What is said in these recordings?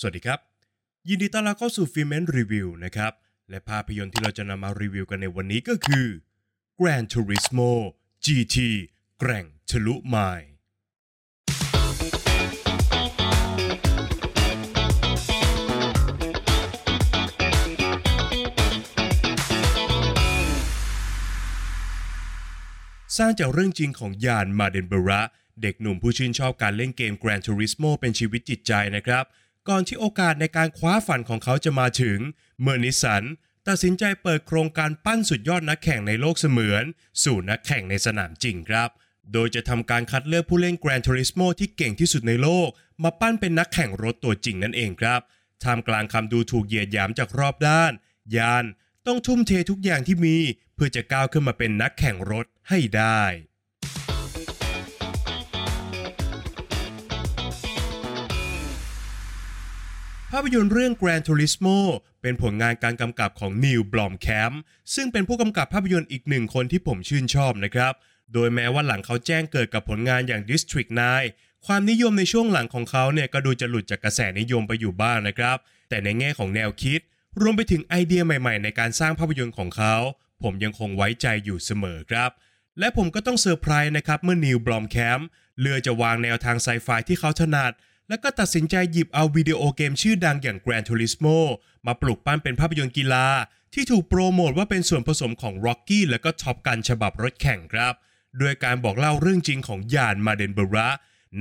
สวัสดีครับ ยินดีต้อนรับเข้าสู่ฟิเมนรีวิวนะครับ และภาพยนตร์ที่เราจะนำมารีวิวกันในวันนี้ก็คือ Gran Turismo GT แกร่งทะลุไมล์สร้างจากเรื่องจริงของยานมาเดนเบระ เด็กหนุ่มผู้ชื่นชอบการเล่นเกม Gran Turismo เป็นชีวิตจิตใจนะครับ ก่อนที่โอกาสในการคว้าฝันของเขาจะมาถึง เมื่อนิสันตัดสินใจเปิดโครงการปั้นสุดยอดนักแข่งในโลกเสมือน สู่นักแข่งในสนามจริงครับ โดยจะทำการคัดเลือกผู้เล่น Gran Turismo ที่เก่งที่สุดในโลก มาปั้นเป็นนักแข่งรถตัวจริงนั่นเองครับท่ามกลางคำดูถูกเหยียดหยามจากรอบด้าน ยานต้องทุ่มเททุกอย่างที่มี เพื่อจะก้าวขึ้นมาเป็นนักแข่งรถให้ได้ ภาพยนตร์เรื่อง Gran Turismo เป็นผลงานการกำกับของนิวบลอมแคมซึ่งเป็นผู้กำกับภาพยนตร์อีกหนึ่งคนที่ผมชื่นชอบนะครับ โดยแม้ว่าหลังเขาแจ้งเกิดกับผลงานอย่าง District 9 ความนิยมในช่วงหลังของเขาเนี่ยก็ดูจะหลุดจากกระแสนิยมไปอยู่บ้างนะครับ แต่ในแง่ของแนวคิด รวมไปถึงไอเดียใหม่ๆ ในการสร้างภาพยนตร์ของเขา ผมยังคงไว้ใจอยู่เสมอครับและผมก็ต้องเซอร์ไพรส์นะครับเมื่อ Neill Blomkamp เลือกจะวางแนวทางไซไฟที่เขาถนัด แล้วก็ตัดสินใจหยิบเอาวิดีโอเกมชื่อดังอย่าง Gran Turismo มาปลุกปั้นเป็นภาพยนตร์กีฬา ที่ถูกโปรโมทว่าเป็นส่วนผสมของ Rocky และก็ Top Gun ฉบับรถแข่งครับด้วยการบอกเล่าเรื่องจริงของ Jann Mardenborough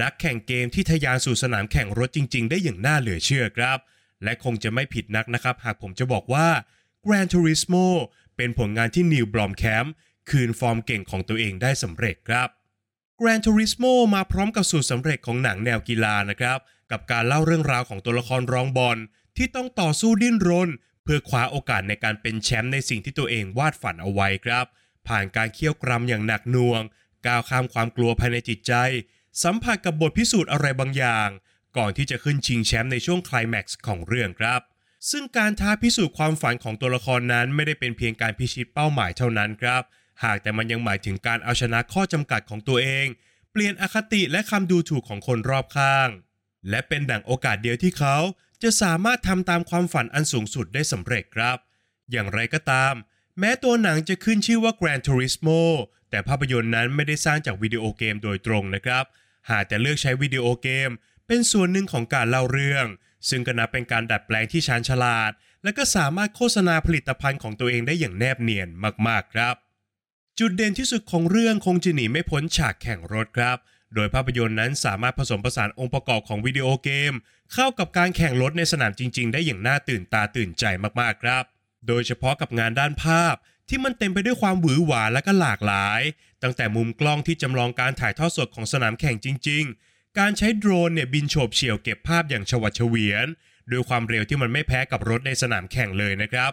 นักแข่งเกมที่ทะยานสู่สนามแข่งรถจริง ๆ ได้อย่างน่าเหลือเชื่อครับ และคงจะไม่ผิดนักนะครับ หากผมจะบอกว่า Gran Turismo เป็นผลงานที่นิวบลอมแคมคืนฟอร์มเก่งของตัวเองได้สำเร็จครับ Gran Turismo มาพร้อมกับสูตรสำเร็จของหนังแนวกีฬานะครับ กับการเล่าเรื่องราวของตัวละครรองบอลที่ต้องต่อสู้ดิ้นรน เพื่อคว้าโอกาสในการเป็นแชมป์ในสิ่งที่ตัวเองวาดฝันเอาไว้ครับ ผ่านการเคี่ยวกรำอย่างหนักหน่วง ก้าวข้ามความกลัวภายในจิตใจ สัมผัสกับบทพิสูจน์อะไรบางอย่าง ก่อนที่จะขึ้นชิงแชมป์ในช่วงคลแม็กซ์ของเรื่องครับ ซึ่งการท้าพิสูจน์ความฝันของตัวละครนั้นไม่ได้เป็นเพียงการพิชิตเป้าหมายเท่านั้นครับ หากแต่มันยังหมายถึงการเอาชนะข้อจำกัดของตัวเอง เปลี่ยนอคติและคำดูถูกของคนรอบข้าง และเป็นดั่งโอกาสเดียวที่เขาจะสามารถทำตามความฝันอันสูงสุดได้สำเร็จครับ อย่างไรก็ตาม แม้ตัวหนังจะขึ้นชื่อว่า Gran Turismo แต่ภาพยนตร์นั้นไม่ได้สร้างจากวิดีโอเกมโดยตรงนะครับ หากแต่เลือกใช้วิดีโอเกม เป็นส่วนหนึ่งของการเล่าเรื่อง ซึ่งก็นับเป็นการดัดแปลงที่ชาญฉลาด และก็สามารถโฆษณาผลิตภัณฑ์ของตัวเองได้อย่างแนบเนียนมากๆครับ จุดเด่นที่สุดของเรื่องคงจะหนีไม่พ้นฉากแข่งรถครับ โดยภาพยนตร์นั้นสามารถผสมผสานองค์ประกอบของวิดีโอเกม เข้ากับการแข่งรถในสนามจริง ๆ ได้อย่างน่าตื่นตาตื่นใจมากๆครับ โดยเฉพาะกับงานด้านภาพที่มันเต็มไปด้วยความหวือหวาและก็หลากหลาย ตั้งแต่มุมกล้องที่จำลองการถ่ายทอดสดของสนามแข่งจริง ๆ การใช้โดรนเนี่ยบินโฉบเฉี่ยวเก็บภาพอย่างฉวัดเฉวียนด้วยความเร็วที่มันไม่แพ้กับรถในสนามแข่งเลยนะครับ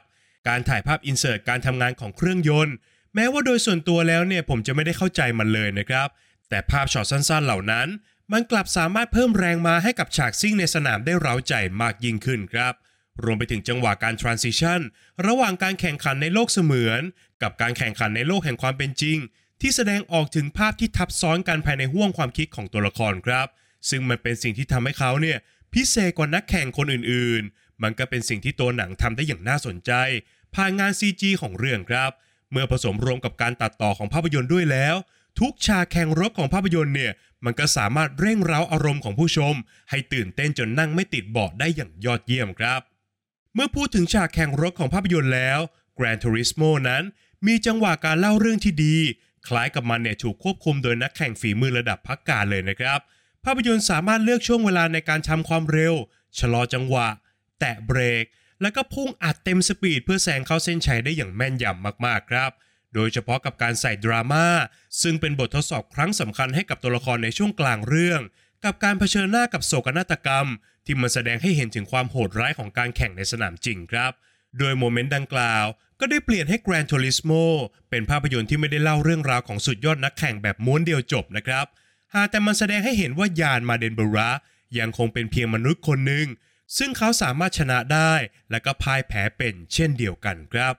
การถ่ายภาพอินเสิร์ตการทำงานของเครื่องยนต์ แม้ว่าโดยส่วนตัวแล้วเนี่ยผมจะไม่ได้เข้าใจมันเลยนะครับ แต่ภาพช็อตสั้นๆเหล่านั้น มันกลับสามารถเพิ่มแรงมาให้กับฉากซิ่งในสนามได้เร้าใจมากยิ่งขึ้นครับ รวมไปถึงจังหวะการ transition ระหว่างการแข่งขันในโลกเสมือน กับการแข่งขันในโลกแห่งความเป็นจริง ที่แสดงออกถึงภาพที่ทับซ้อนกันภายในห้วงความคิดของตัวละครครับ ซึ่งมันเป็นสิ่งที่ทำให้เขาเนี่ยพิเศษกว่านักแข่งคนอื่นๆ มันก็เป็นสิ่งที่ตัวหนังทำได้อย่างน่าสนใจ ผ่านงาน CG ของเรื่องครับ เมื่อผสมรวมกับการตัดต่อของภาพยนตร์ด้วยแล้ว ทุกฉากแข่งรถของภาพยนตร์เนี่ย มันก็สามารถเร่งเร้าอารมณ์ของผู้ชม ให้ตื่นเต้นจนนั่งไม่ติดเบาะได้อย่างยอดเยี่ยมครับ เมื่อพูดถึงฉากแข่งรถของภาพยนตร์แล้ว Gran Turismo นั้นมีจังหวะการเล่าเรื่องที่ดี คล้ายกับมันเนี่ยถูกควบคุมโดยนักแข่งฝีมือระดับพักการเลยนะครับ ภาพยนตร์สามารถเลือกช่วงเวลาในการทำความเร็ว ชะลอจังหวะ แตะเบรก แล้วก็พุ่งอัดเต็มสปีดเพื่อแซงเข้าเส้นชัยได้อย่างแม่นยำมากๆครับ โดยเฉพาะกับการใส่ดราม่าซึ่งเป็นบททดสอบครั้งสำคัญให้กับตัวละครในช่วงกลางเรื่อง กับการเผชิญหน้ากับโศกนาฏกรรม ที่มันแสดงให้เห็นถึงความโหดร้ายของการแข่งในสนามจริงครับ โดยโมเมนต์ดังกล่าวก็ได้เปลี่ยนให้ Gran Turismo เป็นภาพยนตร์ที่ไม่ได้เล่าเรื่องราวของสุดยอดนักแข่งแบบม้วนเดียวจบนะครับหากแต่มันแสดงให้เห็นว่ายานมาเดนเบระยังคงเป็นเพียงมนุษย์คนหนึ่ง ซึ่งเขาสามารถชนะได้และก็พ่ายแพ้เป็นเช่นเดียวกันครับ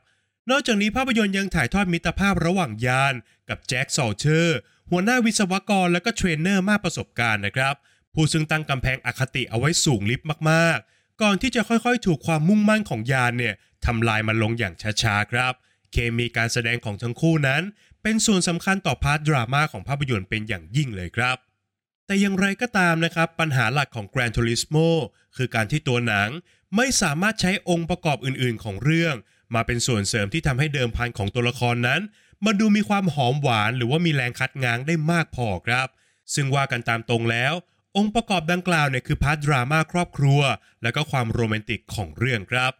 นอกจากนี้ภาพยนตร์ยังถ่ายทอดมิตรภาพระหว่าง Jann กับ Jack Salter หัวหน้าวิศวกรและก็เทรนเนอร์มากประสบการณ์นะครับ ผู้ซึ่งตั้งกำแพงอคติเอาไว้สูงลิฟต์มากๆ ก่อนที่จะค่อยๆ ถูกความมุ่งมั่นของ Jann เนี่ยทำลายมันลงอย่างช้าๆครับ เคมีการแสดงของทั้งคู่นั้น เป็นส่วนสำคัญต่อ part ดราม่าของภาพยนตร์เป็นอย่างยิ่งเลยครับ แต่อย่างไรก็ตามนะครับ ปัญหาหลักของ Gran Turismo คือการที่ตัวหนังไม่สามารถใช้องค์ประกอบอื่นๆ ของเรื่อง มาเป็นส่วนเสริมที่ทำให้เดิมพันของตัวละครนั้นมาดูมีความหอมหวานหรือว่ามีแรงคัดง้างได้มากพอครับ ซึ่งว่ากันตามตรงแล้ว องค์ประกอบดังกล่าวเนี่ยคือ part ดราม่าครอบครัว และก็ความโรแมนติกของเรื่องครับ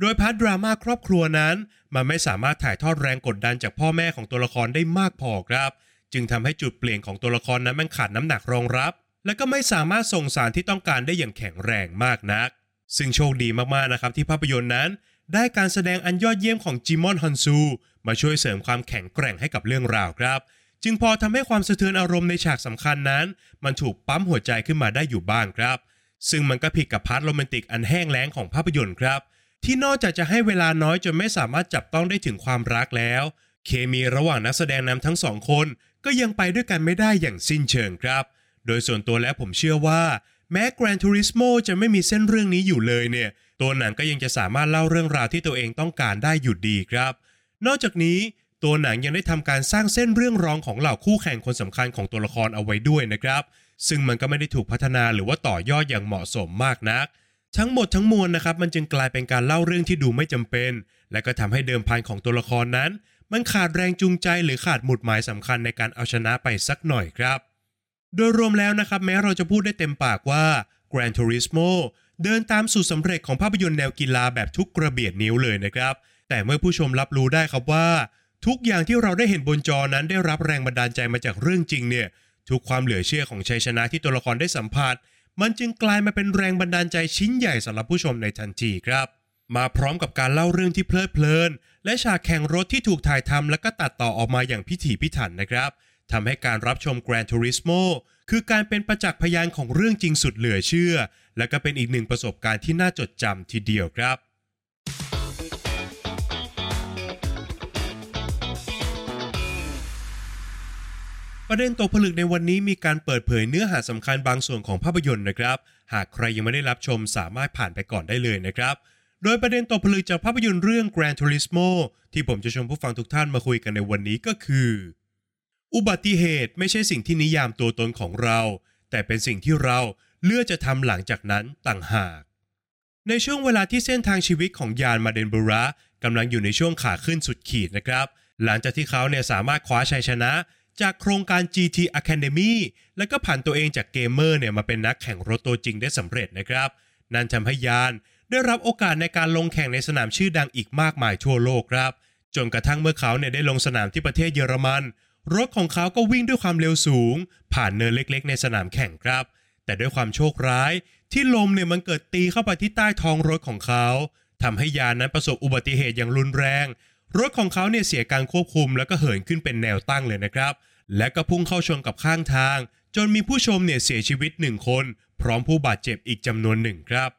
โดย part ดราม่าครอบครัวนั้น มันไม่สามารถถ่ายทอดแรงกดดันจากพ่อแม่ของตัวละครได้มากพอครับ จึงทำให้จุดเปลี่ยนของตัวละครนั้นมันขาดน้ำหนักรองรับ และก็ไม่สามารถส่งสารที่ต้องการได้อย่างแข็งแรงมากนัก ซึ่งโชคดีมากๆนะครับที่ภาพยนตร์นั้น ได้การแสดงอันยอดเยี่ยมของ Djimon Hounsou มาช่วยเสริมความแข็งแกร่งให้กับเรื่องราวครับ จึงพอทำให้ความสะเทือนอารมณ์ในฉากสำคัญนั้น มันถูกปั๊มหัวใจขึ้นมาได้อยู่บ้างครับ ซึ่งมันก็ผิดกับ part โรแมนติกอันแห้งแล้งของภาพยนตร์ครับที่นอกจากจะให้เวลาน้อยจนไม่สามารถจับต้องได้ถึงความรักแล้ว เคมีระหว่างนักแสดงนำทั้งสองคน ก็ยังไปด้วยกันไม่ได้อย่างสิ้นเชิงครับ โดยส่วนตัวแล้วผมเชื่อว่า แม้ Gran Turismo จะไม่มีเส้นเรื่องนี้อยู่เลยเนี่ย ตัวหนังก็ยังจะสามารถเล่าเรื่องราวที่ตัวเองต้องการได้อยู่ดีครับ นอกจากนี้ตัวหนังยังได้ทำการสร้างเส้นเรื่องรองของเหล่าคู่แข่งคนสำคัญของตัวละครเอาไว้ด้วยนะครับ ซึ่งมันก็ไม่ได้ถูกพัฒนาหรือว่าต่อยอดอย่างเหมาะสมมากนัก ทั้งหมดทั้งมวลนะครับมันจึงกลายเป็นการเล่าเรื่องที่ดูไม่จำเป็น และก็ทำให้เดิมพันของตัวละครนั้น มันขาดแรงจูงใจหรือขาดหมุดหมายสำคัญในการเอาชนะไปสักหน่อยครับ โดยรวมแล้วนะครับแม้เราจะพูดได้เต็มปากว่า Gran Turismo เดินตามสูตรสำเร็จของภาพยนตร์แนวกีฬาแบบทุกกระเบียดนิ้วเลยนะครับ แต่เมื่อผู้ชมรับรู้ได้ครับว่า ทุกอย่างที่เราได้เห็นบนจอนั้นได้รับแรงบันดาลใจมาจากเรื่องจริงเนี่ยทุกความเหลือเชื่อของชัยชนะที่ตัวละครได้สัมผัส มันจึงกลายมาเป็นแรงบันดาลใจชิ้นใหญ่สำหรับผู้ชมในทันทีครับ มาพร้อมกับการเล่าเรื่องที่เพลิดเพลิน และฉากแข่งรถที่ถูกถ่ายทำและก็ตัดต่อออกมาอย่างพิถีพิถันนะครับทำให้การรับชม Gran Turismo คือการเป็นประจักษ์พยานของเรื่องจริงสุดเหลือเชื่อ และก็เป็นอีกหนึ่งประสบการณ์ที่น่าจดจำทีเดียวครับประเด็นตกผลึกในวันนี้มีการเปิดเผยเนื้อหาสำคัญบางส่วนของภาพยนตร์นะครับ หากใครยังไม่ได้รับชมสามารถผ่านไปก่อนได้เลยนะครับ โดยประเด็นตกผลึกจากภาพยนตร์เรื่อง Gran Turismo ที่ผมจะชวนผู้ฟังทุกท่านมาคุยกันในวันนี้ก็คือ อุบัติเหตุไม่ใช่สิ่งที่นิยามตัวตนของเรา แต่เป็นสิ่งที่เราเลือกจะทำหลังจากนั้นต่างหาก ในช่วงเวลาที่เส้นทางชีวิตของยานมาเดนบูระกำลังอยู่ในช่วงขาขึ้นสุดขีดนะครับ หลังจากที่เขาเนี่ยสามารถคว้าชัยชนะ จากโครงการ GT Academy และก็ผ่านตัวเองจากเกมเมอร์เนี่ยมาเป็นนักแข่งรถตัวจริงได้สำเร็จนะครับ นั่นทำให้ยาน ได้รับโอกาสในการลงแข่งในสนามชื่อดังอีกมากมายทั่วโลกครับ จนกระทั่งเมื่อเขาเนี่ยได้ลงสนามที่ประเทศเยอรมัน รถของเขาก็วิ่งด้วยความเร็วสูง ผ่านเนินเล็กๆ ในสนามแข่งครับ แต่ด้วยความโชคร้ายที่ลมเนี่ยมันเกิดตีเข้าไปที่ใต้ท้องรถของเขาทำให้ยานนั้นประสบอุบัติเหตุอย่างรุนแรง รถของเขาเนี่ยเสียการควบคุมแล้วก็เหินขึ้นเป็นแนวตั้งเลยนะครับ และก็พุ่งเข้าชนกับข้างทาง จนมีผู้ชมเนี่ยเสียชีวิตหนึ่งคน พร้อมผู้บาดเจ็บอีกจำนวนหนึ่งครับ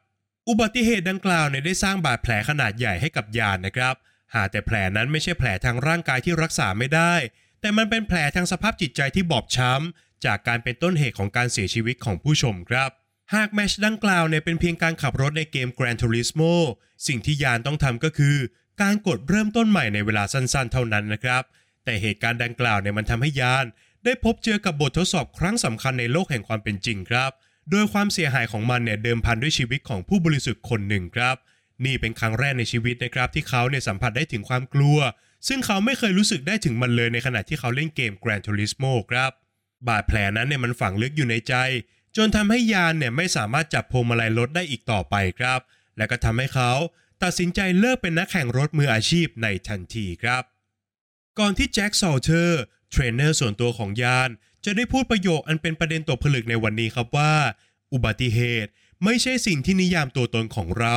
อุบัติเหตุดังกล่าวเนี่ยได้สร้างบาดแผลขนาดใหญ่ให้กับยานนะครับ หากแต่แผลนั้นไม่ใช่แผลทางร่างกายที่รักษาไม่ได้ แต่มันเป็นแผลทางสภาพจิตใจที่บอบช้ำ จากการเป็นต้นเหตุของการเสียชีวิตของผู้ชมครับ หากแมชดังกล่าวเนี่ยเป็นเพียงการขับรถในเกม Gran Turismo สิ่งที่ยานต้องทำก็คือ การกดเริ่มต้นใหม่ในเวลาสั้นๆ เท่านั้นนะครับ แต่เหตุการณ์ดังกล่าวเนี่ยมันทำให้ยาน ได้พบเจอกับบททดสอบครั้งสำคัญในโลกแห่งความเป็นจริงครับ โดยความเสียหายของมันเนี่ยเดิมพันด้วยชีวิตของผู้บริสุทธิ์คนหนึ่งครับ นี่เป็นครั้งแรกในชีวิตนะครับที่เขาเนี่ยสัมผัสได้ถึงความกลัว ซึ่งเขาไม่เคยรู้สึกได้ถึงมันเลยในขณะที่เขาเล่นเกม Gran Turismo ครับ บาดแผลนั้นเนี่ยมันฝังลึกอยู่ในใจ จนทำให้ยานเนี่ยไม่สามารถจับพวงมาลัยรถได้อีกต่อไปครับ และก็ทำให้เขาตัดสินใจเลิกเป็นนักแข่งรถมืออาชีพในทันทีครับ ก่อนที่แจ็คซอลเทอร์เทรนเนอร์ส่วนตัวของยาน จะได้พูดประโยคอันเป็นประเด็นตกผลึกในวันนี้ครับว่า อุบัติเหตุไม่ใช่สิ่งที่นิยามตัวตนของเรา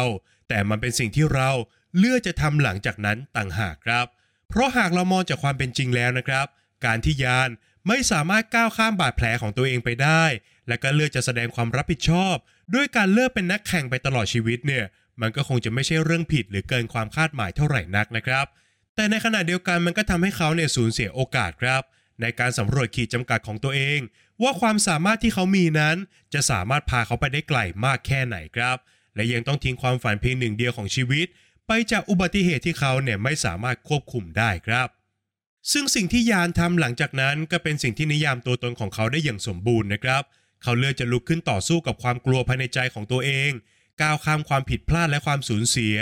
แต่มันเป็นสิ่งที่เราเลือกจะทำหลังจากนั้นต่างหากครับ เพราะหากเรามองจากความเป็นจริงแล้วนะครับ การที่ยานไม่สามารถก้าวข้ามบาดแผลของตัวเองไปได้ และก็เลือกจะแสดงความรับผิดชอบ ด้วยการเลิกเป็นนักแข่งไปตลอดชีวิตเนี่ย มันก็คงจะไม่ใช่เรื่องผิดหรือเกินความคาดหมายเท่าไหร่นักนะครับ แต่ในขณะเดียวกันมันก็ทำให้เขาเนี่ยสูญเสียโอกาสครับ ในการสำรวจขีดจำกัดของตัวเอง ว่าความสามารถที่เขามีนั้น จะสามารถพาเขาไปได้ไกลมากแค่ไหนครับ และยังต้องทิ้งความฝันเพียงหนึ่งเดียวของชีวิต ไปจากอุบัติเหตุที่เขาเนี่ยไม่สามารถควบคุมได้ครับ ซึ่งสิ่งที่ยานทำหลังจากนั้นก็เป็นสิ่งที่นิยามตัวตนของเขาได้อย่างสมบูรณ์นะครับ เขาเลือกจะลุกขึ้นต่อสู้กับความกลัวภายในใจของตัวเอง ก้าวข้ามความผิดพลาดและความสูญเสีย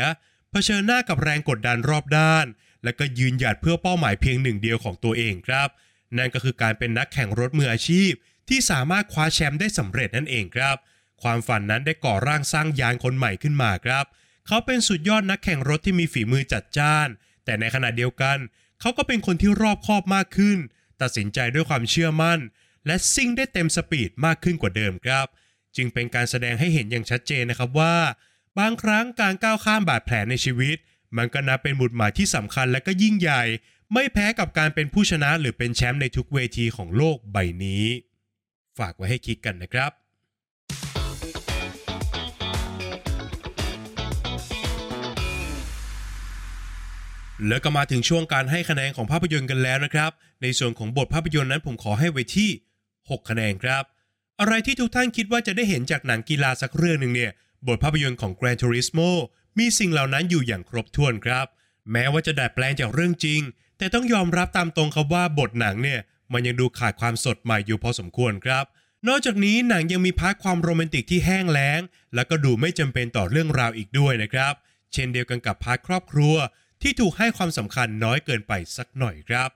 เผชิญหน้ากับแรงกดดันรอบด้าน และก็ยืนหยัดเพื่อเป้าหมายเพียงหนึ่งเดียวของตัวเองครับ นั่นก็คือการเป็นนักแข่งรถมืออาชีพ ที่สามารถคว้าแชมป์ได้สำเร็จนั่นเองครับ ความฝันนั้นได้ก่อร่างสร้างยานคนใหม่ขึ้นมาครับ เขาเป็นสุดยอดนักแข่งรถที่มีฝีมือจัดจ้าน แต่ในขณะเดียวกัน เขาก็เป็นคนที่รอบคอบมากขึ้น ตัดสินใจด้วยความเชื่อมั่น และซิ่งได้เต็มสปีดมากขึ้นกว่าเดิมครับ จึงเป็นการแสดงให้เห็นอย่างชัดเจนนะครับว่า บางครั้งการก้าวข้ามบาดแผลในชีวิต มันก็นับเป็นบุตรหมายที่สำคัญและก็ยิ่งใหญ่ ไม่แพ้กับการเป็นผู้ชนะหรือเป็นแชมป์ในทุกเวทีของโลกใบนี้ ฝากไว้ให้คิดกันนะครับแล้วก็มาถึงช่วงการให้คะแนนของภาพยนตร์กันแล้วนะครับ ในส่วนของบทภาพยนตร์นั้นผมขอให้ไว้ที่ 6 คะแนนครับ อะไรที่ทุกท่านคิดว่าจะได้เห็นจากหนังกีฬาสักเรื่องหนึ่งเนี่ย บทภาพยนตร์ของ Gran Turismo มีสิ่งเหล่านั้นอยู่อย่างครบถ้วนครับ แม้ว่าจะดัดแปลงจากเรื่องจริง แต่ต้องยอมรับตามตรงครับว่าบทหนังเนี่ยมันยังดูขาดความสดใหม่อยู่พอสมควรครับ นอกจากนี้หนังยังมี part ความโรแมนติกที่แห้งแล้ง แล้วก็ดูไม่จำเป็นต่อเรื่องราวอีกด้วยนะครับ เช่นเดียวกันกับ part ครอบครัว ที่ถูกให้ความสำคัญน้อยเกินไปสักหน่อยครับ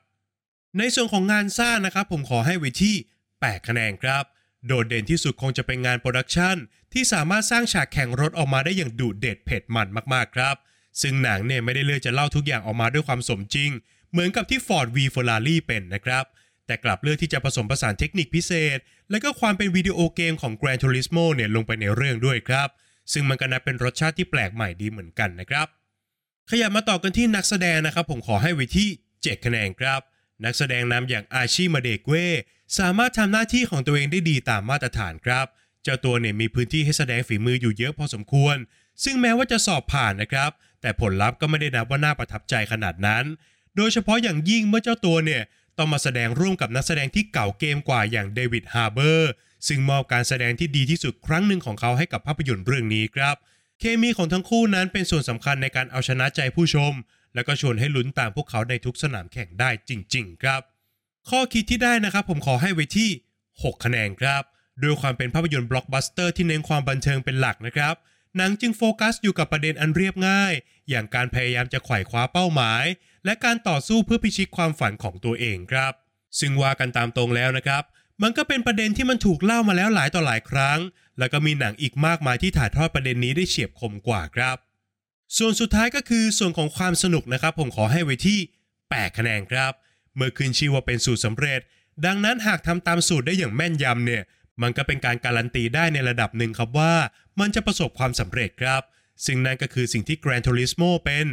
ในส่วนของงานสร้างนะครับ ผมขอให้ไว้ที่8คะแนนครับ โดดเด่นที่สุดคงจะเป็นงาน production ที่สามารถสร้างฉากแข่งรถออกมาได้อย่างดุเด็ดเผ็ดมันมากๆครับ ซึ่งหนังเนี่ยไม่ได้เลือกจะเล่าทุกอย่างออกมาด้วยความสมจริง เหมือนกับที่ Ford V Ferrari เป็นนะครับ แต่กลับเลือกที่จะผสมผสานเทคนิคพิเศษ และก็ความเป็นวิดีโอเกมของ Gran Turismo เนี่ยลงไปในเรื่องด้วยครับ ซึ่งมันก็นับเป็นรสชาติที่แปลกใหม่ดีเหมือนกันนะครับ ขยับมาต่อกันที่นักแสดงนะครับ ผมขอให้ไว้ที่ 7 คะแนนครับ นักแสดงนำอย่างอาร์ชี มาเดกเวสามารถทำหน้าที่ของตัวเองได้ดีตามมาตรฐานครับ เจ้าตัวเนี่ยมีพื้นที่ให้แสดงฝีมืออยู่เยอะพอสมควร ซึ่งแม้ว่าจะสอบผ่านนะครับ แต่ผลลัพธ์ก็ไม่ได้นับว่าน่าประทับใจขนาดนั้น โดยเฉพาะอย่างยิ่งเมื่อเจ้าตัวเนี่ยต้องมาแสดงร่วมกับนักแสดงที่เก่าเกมกว่าอย่างเดวิดฮาร์เบอร์ซึ่งมอบการแสดงที่ดีที่สุดครั้งหนึ่งของเขาให้กับภาพยนตร์เรื่องนี้ครับ เคมีของทั้งคู่นั้นเป็นส่วนสำคัญในการเอาชนะใจผู้ชม แล้วก็ชวนให้ลุ้นตามพวกเขาในทุกสนามแข่งได้จริง ๆ ครับ ข้อคิดที่ได้นะครับผมขอให้ไว้ที่ 6 คะแนนครับโดยความเป็นภาพยนตร์บล็อกบัสเตอร์ที่เน้นความบันเทิงเป็นหลักนะครับหนังจึงโฟกัสอยู่กับประเด็นอันเรียบง่าย อย่างการพยายามจะไขว่คว้าเป้าหมาย และการต่อสู้เพื่อพิชิตความฝันของตัวเองครับ ซึ่งว่ากันตามตรงแล้วนะครับ มันก็เป็นประเด็นที่มันถูกเล่ามาแล้วหลายต่อหลายครั้ง แล้วก็มีหนังอีกมากมายที่ถ่ายทอดประเด็นนี้ได้เฉียบคมกว่าครับ ส่วนสุดท้ายก็คือส่วนของความสนุกนะครับ ผมขอให้ไว้ที่8คะแนนครับ เมื่อขึ้นชื่อว่าเป็นสูตรสำเร็จ ดังนั้นหากทำตามสูตรได้อย่างแม่นยำเนี่ยมันก็เป็นการการันตีได้ในระดับหนึ่งครับว่า มันจะประสบความสำเร็จครับ ซึ่งนั่นก็คือสิ่งที่ Gran Turismo เป็น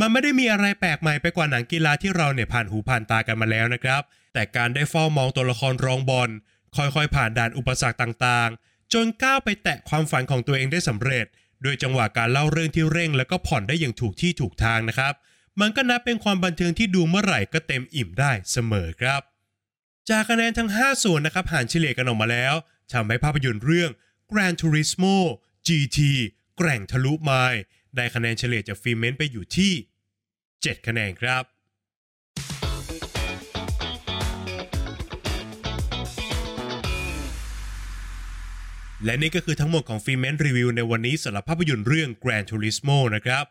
มันไม่ได้มีอะไรแปลกใหม่ไปกว่าหนังกีฬาที่เราเนี่ยผ่านหูผ่านตากันมาแล้วนะครับ แต่การได้เฝ้ามองตัวละครรองบอลค่อยๆ ผ่านด่านอุปสรรคต่างๆ จนก้าวไปแตะความฝันของตัวเองได้สำเร็จโดยจังหวะการเล่าเรื่องที่เร่ง แล้วก็ผ่อนได้อย่างถูกที่ถูกทางนะครับ มันก็นับเป็นความบันเทิงที่ดูเมื่อไหร่ก็เต็มอิ่มได้เสมอครับ จากคะแนนทั้ง 5 ส่วนนะครับหารเฉลี่ยกันออกมาแล้วทำให้ภาพยนตร์เรื่อง Gran Turismo GT แกร่งทะลุไมล์ ได้คะแนนเฉลี่ยจากฟิเมนไปอยู่ที่ 7 คะแนนครับ และนี่ก็คือทั้งหมดของฟิเมนรีวิวในวันนี้สำหรับภาพยนตร์เรื่อง Gran Turismo นะครับ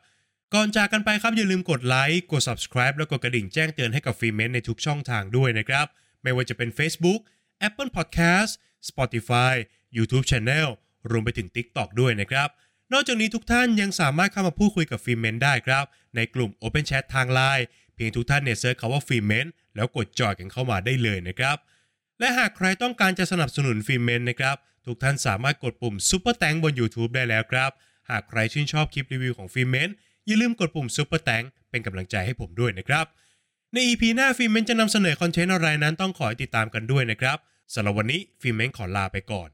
ก่อนจากกันไปครับอย่าลืมกดไลค์กด subscribe แล้วกดกระดิ่งแจ้งเตือนให้กับฟิเมนในทุกช่องทางด้วยนะครับ ไม่ว่าจะเป็น Facebook Apple Podcast Spotify YouTube Channel รวมไปถึง TikTok ด้วยนะครับ นอกจากนี้ทุกท่านยังสามารถเข้ามาพูดคุยกับ Filmment ได้ครับ ในกลุ่ม Open Chat ทาง Line เพียงทุกท่านเนี่ย search คำว่า Filmment แล้วกด join กันเข้ามาได้เลยนะครับ และหากใครต้องการจะสนับสนุน Filmment นะครับ ทุกท่านสามารถกดปุ่ม Super t a n k บน YouTube ได้แล้วครับ หากใครชื่นชอบคลิปรีวิวของ Filmment อย่าลืมกดปุ่ม Super t a n k เป็นกำลังใจให้ผมด้วยนะครับ ใน EP หน้าฟิเมนจะนำเสนอคอนเทนต์อะไรนั้นต้องขอติดตามกันด้วยนะครับสำหรับวันนี้ฟิเมนขอลาไปก่อน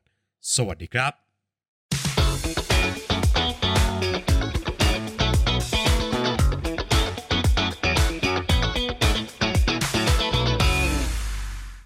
สวัสดีครับ Bye.